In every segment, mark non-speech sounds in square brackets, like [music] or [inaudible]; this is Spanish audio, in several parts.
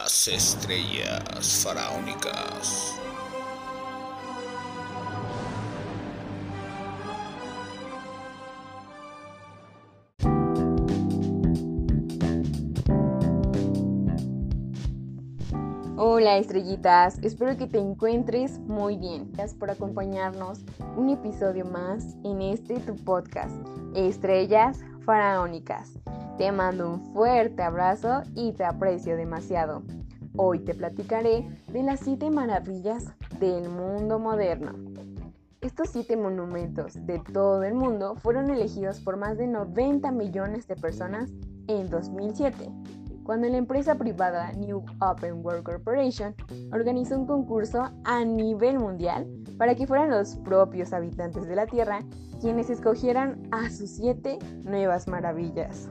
Las estrellas faraónicas. Hola estrellitas, espero que te encuentres muy bien. Gracias por acompañarnos un episodio más en este tu podcast, Estrellas Faraónicas. Te mando un fuerte abrazo y te aprecio demasiado. Hoy te platicaré de las siete maravillas del mundo moderno. Estos siete monumentos de todo el mundo fueron elegidos por más de 90 millones de personas en 2007, cuando la empresa privada New Open World Corporation organizó un concurso a nivel mundial para que fueran los propios habitantes de la Tierra quienes escogieran a sus siete nuevas maravillas.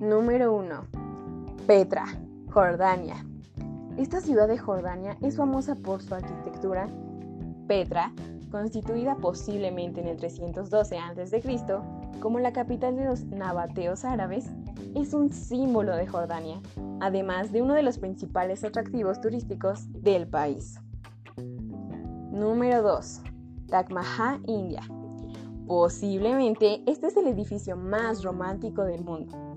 Número 1. Petra, Jordania. Esta ciudad de Jordania es famosa por su arquitectura. Petra, constituida posiblemente en el 312 a.C. como la capital de los nabateos árabes, es un símbolo de Jordania, además de uno de los principales atractivos turísticos del país. Número 2. Taj Mahal, India. Posiblemente este es el edificio más romántico del mundo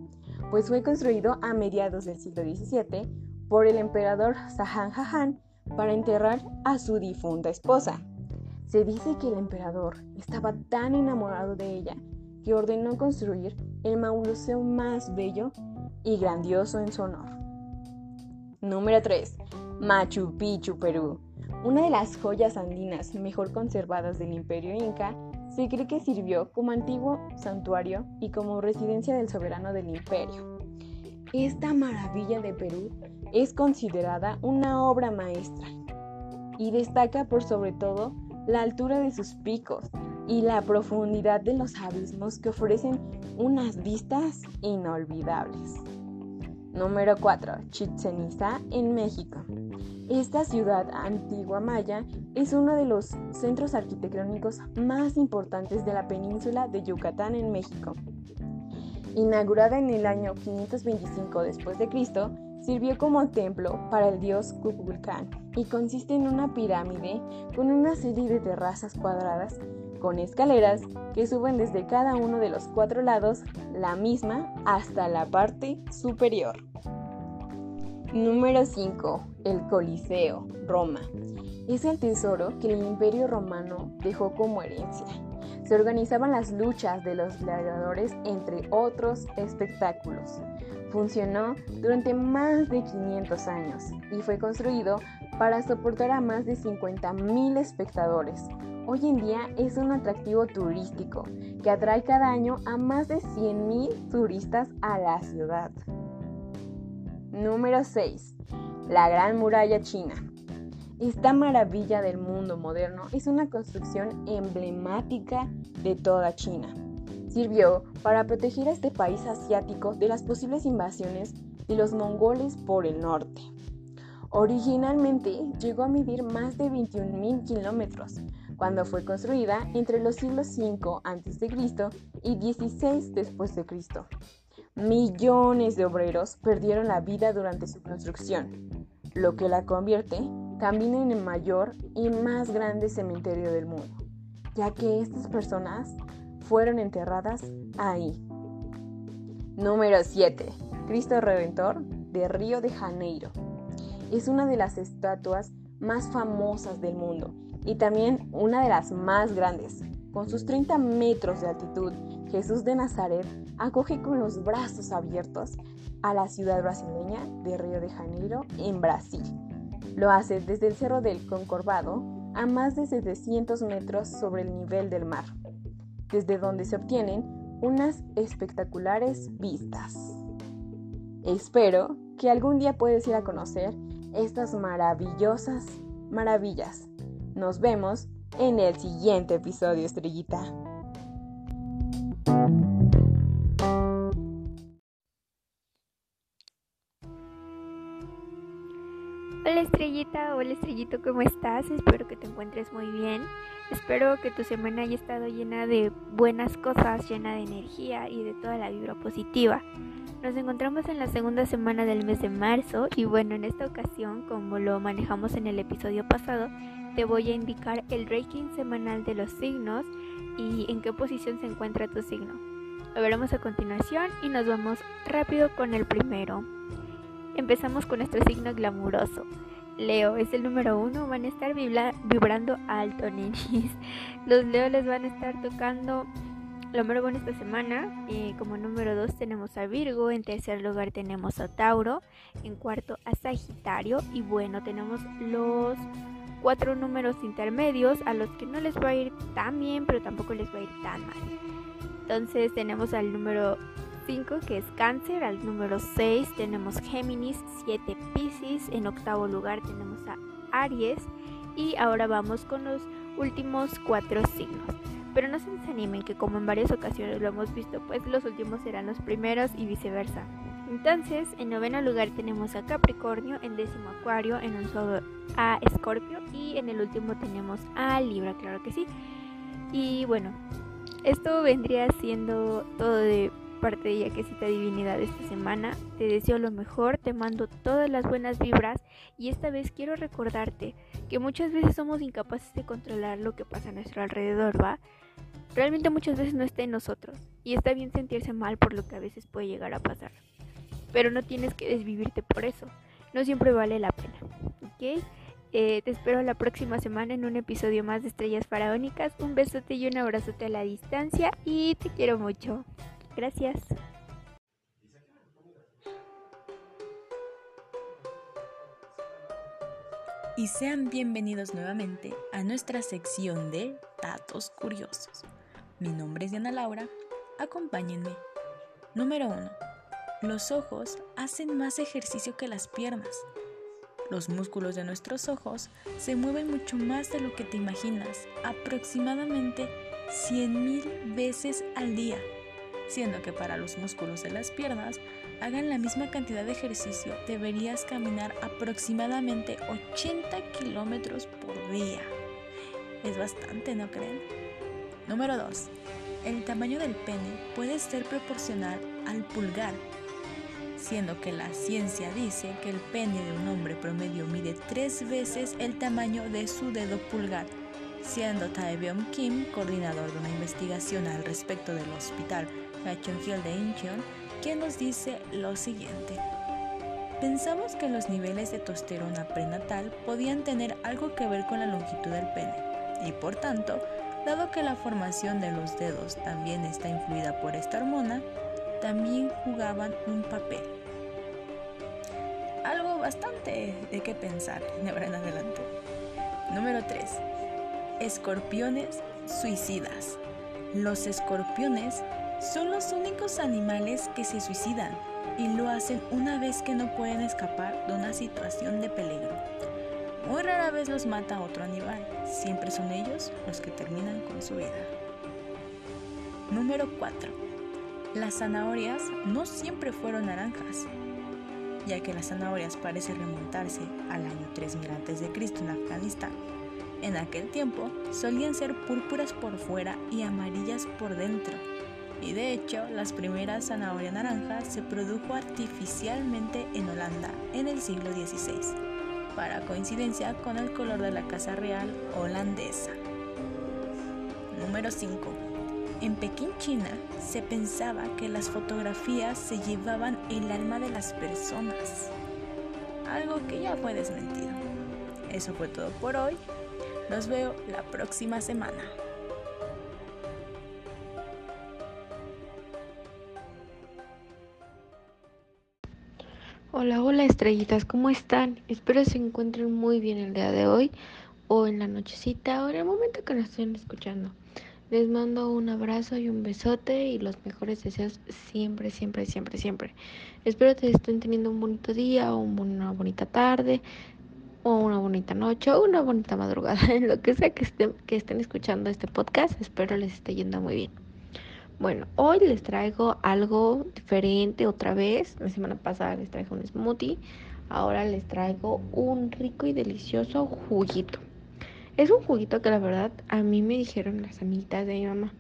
pues fue construido a mediados del siglo XVII por el emperador Sahan Jahan para enterrar a su difunta esposa. Se dice que el emperador estaba tan enamorado de ella que ordenó construir el mausoleo más bello y grandioso en su honor. Número 3. Machu Picchu, Perú. Una de las joyas andinas mejor conservadas del imperio inca se cree que sirvió como antiguo santuario y como residencia del soberano del imperio. Esta maravilla de Perú es considerada una obra maestra y destaca por sobre todo la altura de sus picos y la profundidad de los abismos que ofrecen unas vistas inolvidables. Número 4. Chichen Itza en México. Esta ciudad antigua maya es uno de los centros arquitectónicos más importantes de la península de Yucatán en México. Inaugurada en el año 525 después de Cristo, sirvió como templo para el dios Kukulcán y consiste en una pirámide con una serie de terrazas cuadradas con escaleras que suben desde cada uno de los cuatro lados la misma hasta la parte superior. Número 5. El Coliseo, Roma. Es el tesoro que el Imperio Romano dejó como herencia. Se organizaban las luchas de los gladiadores entre otros espectáculos. Funcionó durante más de 500 años y fue construido para soportar a más de 50.000 espectadores. Hoy en día es un atractivo turístico que atrae cada año a más de 100.000 turistas a la ciudad. Número 6. La Gran Muralla China. Esta maravilla del mundo moderno es una construcción emblemática de toda China. Sirvió para proteger a este país asiático de las posibles invasiones de los mongoles por el norte. Originalmente llegó a medir más de 21.000 kilómetros cuando fue construida entre los siglos 5 a.C. y 16 después de Cristo. Millones de obreros perdieron la vida durante su construcción, lo que la convierte también en el mayor y más grande cementerio del mundo, ya que estas personas fueron enterradas ahí. Número 7. Cristo Redentor de Río de Janeiro. Es una de las estatuas más famosas del mundo y también una de las más grandes. Con sus 30 metros de altitud, Jesús de Nazaret acoge con los brazos abiertos a la ciudad brasileña de Río de Janeiro, en Brasil. Lo hace desde el Cerro del Concorvado a más de 700 metros sobre el nivel del mar, desde donde se obtienen unas espectaculares vistas. Espero que algún día puedas ir a conocer estas maravillosas maravillas. Nos vemos en el siguiente episodio, estrellita. Hola estrellito, ¿cómo estás? Espero que te encuentres muy bien. Espero que tu semana haya estado llena de buenas cosas, llena de energía y de toda la vibra positiva. Nos encontramos en la segunda semana del mes de marzo y bueno, en esta ocasión, como lo manejamos en el episodio pasado, te voy a indicar el ranking semanal de los signos y en qué posición se encuentra tu signo. Lo veremos a continuación y nos vamos rápido con el primero. Empezamos con nuestro signo glamuroso. Leo es el número uno, van a estar vibrando alto, [laughs] ninis. Los Leo les van a estar tocando lo mero bueno esta semana. Y como número dos tenemos a Virgo, en tercer lugar tenemos a Tauro, en cuarto a Sagitario y bueno, tenemos los cuatro números intermedios a los que no les va a ir tan bien, pero tampoco les va a ir tan mal. Entonces tenemos al número 5 que es cáncer, al número 6 tenemos Géminis, 7 Pisces, en octavo lugar tenemos a Aries y ahora vamos con los últimos cuatro signos. Pero no se desanimen que como en varias ocasiones lo hemos visto, pues los últimos serán los primeros y viceversa. Entonces, en noveno lugar tenemos a Capricornio, en décimo Acuario, en solo a Escorpio y en el último tenemos a Libra, claro que sí. Y bueno, esto vendría siendo todo de parte de Yaquecita Divinidad esta semana. Te deseo lo mejor, te mando todas las buenas vibras y esta vez quiero recordarte que muchas veces somos incapaces de controlar lo que pasa a nuestro alrededor, ¿va? Realmente muchas veces no está en nosotros y está bien sentirse mal por lo que a veces puede llegar a pasar. Pero no tienes que desvivirte por eso, no siempre vale la pena, ¿ok? Eh, te espero la próxima semana en un episodio más de Estrellas Faraónicas. Un besote y un abrazote a la distancia y te quiero mucho. Gracias. Y sean bienvenidos nuevamente a nuestra sección de Datos Curiosos. Mi nombre es Diana Laura. Acompáñenme. Número 1. Los ojos hacen más ejercicio que las piernas. Los músculos de nuestros ojos se mueven mucho más de lo que te imaginas, aproximadamente 100.000 veces al día siendo que para los músculos de las piernas hagan la misma cantidad de ejercicio, deberías caminar aproximadamente 80 kilómetros por día. Es bastante, ¿no creen? Número 2. El tamaño del pene puede ser proporcional al pulgar, siendo que la ciencia dice que el pene de un hombre promedio mide tres veces el tamaño de su dedo pulgar, siendo Taebyung Kim, coordinador de una investigación al respecto del hospital Hill de Incheon, quien nos dice lo siguiente. Pensamos que los niveles de testosterona prenatal podían tener algo que ver con la longitud del pene, y por tanto, dado que la formación de los dedos también está influida por esta hormona, también jugaban un papel. Algo bastante de qué pensar de ahora en adelante. Número 3. Escorpiones suicidas. Los escorpiones son los únicos animales que se suicidan y lo hacen una vez que no pueden escapar de una situación de peligro. Muy rara vez los mata otro animal, siempre son ellos los que terminan con su vida. Número 4. Las zanahorias no siempre fueron naranjas, ya que las zanahorias parecen remontarse al año 3000 a.C. en Afganistán. En aquel tiempo solían ser púrpuras por fuera y amarillas por dentro y de hecho las primeras zanahoria naranja se produjo artificialmente en Holanda en el siglo XVI, para coincidencia con el color de la Casa Real holandesa. Número 5. En Pekín, China, se pensaba que las fotografías se llevaban el alma de las personas, algo que ya fue desmentido. Eso fue todo por hoy. Los veo la próxima semana. Hola, hola estrellitas, ¿cómo están? Espero se encuentren muy bien el día de hoy o en la nochecita o en el momento que nos estén escuchando. Les mando un abrazo y un besote y los mejores deseos siempre, siempre, siempre, siempre. Espero que estén teniendo un bonito día o una bonita tarde o una bonita noche o una bonita madrugada, [laughs] en lo que sea que estén, que estén escuchando este podcast. Espero les esté yendo muy bien. Bueno, hoy les traigo algo diferente otra vez. La semana pasada les traje un smoothie. Ahora les traigo un rico y delicioso juguito. Es un juguito que la verdad a mí me dijeron las amiguitas de mi mamá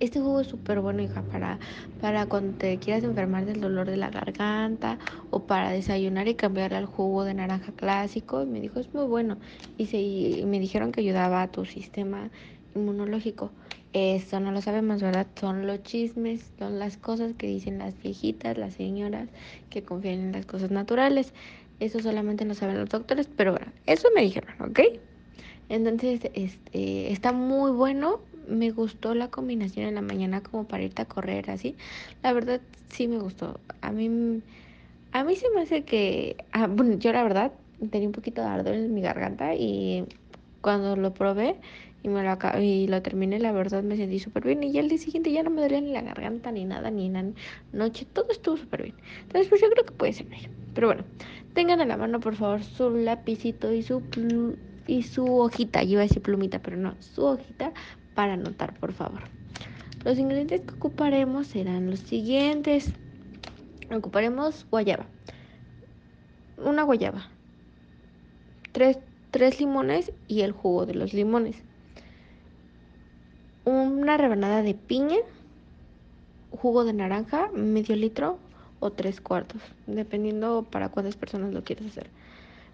Este jugo es súper bueno, hija, para, para cuando te quieras enfermar del dolor de la garganta o para desayunar y cambiarle al jugo de naranja clásico. Y me dijo, es muy bueno. Y, se, y me dijeron que ayudaba a tu sistema inmunológico. Eso no lo sabemos, ¿verdad? Son los chismes, son las cosas que dicen las viejitas, las señoras que confían en las cosas naturales. Eso solamente lo saben los doctores, pero bueno, eso me dijeron, ¿ok? Entonces, este, está muy bueno. Me gustó la combinación en la mañana como para irte a correr así. La verdad, sí me gustó. A mí, a mí se me hace que, ah, bueno, yo la verdad tenía un poquito de ardor en mi garganta y cuando lo probé y me lo y lo terminé, la verdad me sentí súper bien. Y ya el día siguiente ya no me dolía ni la garganta, ni nada, ni la noche, todo estuvo súper bien. Entonces, pues yo creo que puede ser Pero bueno, tengan en la mano, por favor, su lapicito y su y su hojita. Yo iba a decir plumita, pero no, su hojita para anotar, por favor. Los ingredientes que ocuparemos serán los siguientes. Ocuparemos guayaba. Una guayaba. Tres, tres limones y el jugo de los limones una rebanada de piña, jugo de naranja, medio litro o tres cuartos, dependiendo para cuántas personas lo quieres hacer.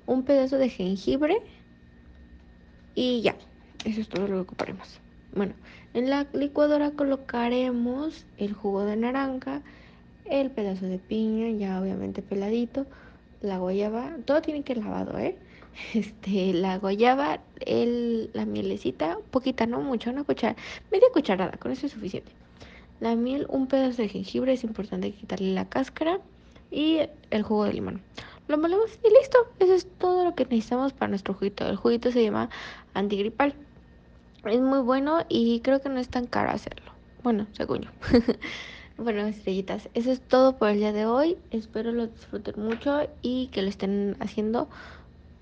Un pedazo de jengibre y ya, eso es todo lo que ocuparemos. Bueno, en la licuadora colocaremos el jugo de naranja, el pedazo de piña, ya obviamente peladito, la guayaba, todo tiene que ir lavado, ¿eh? [laughs] este, la guayaba, el, la mielecita, poquita, no mucho, una cuchara, media cucharada, con eso es suficiente. La miel, un pedazo de jengibre, es importante quitarle la cáscara y el jugo de limón. Lo molemos y listo. Eso es todo lo que necesitamos para nuestro juguito. El juguito se llama antigripal. Es muy bueno y creo que no es tan caro hacerlo. Bueno, según yo. [laughs] bueno, estrellitas, eso es todo por el día de hoy. Espero lo disfruten mucho y que lo estén haciendo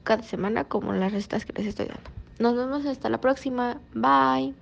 cada semana como las recetas que les estoy dando. Nos vemos hasta la próxima. Bye.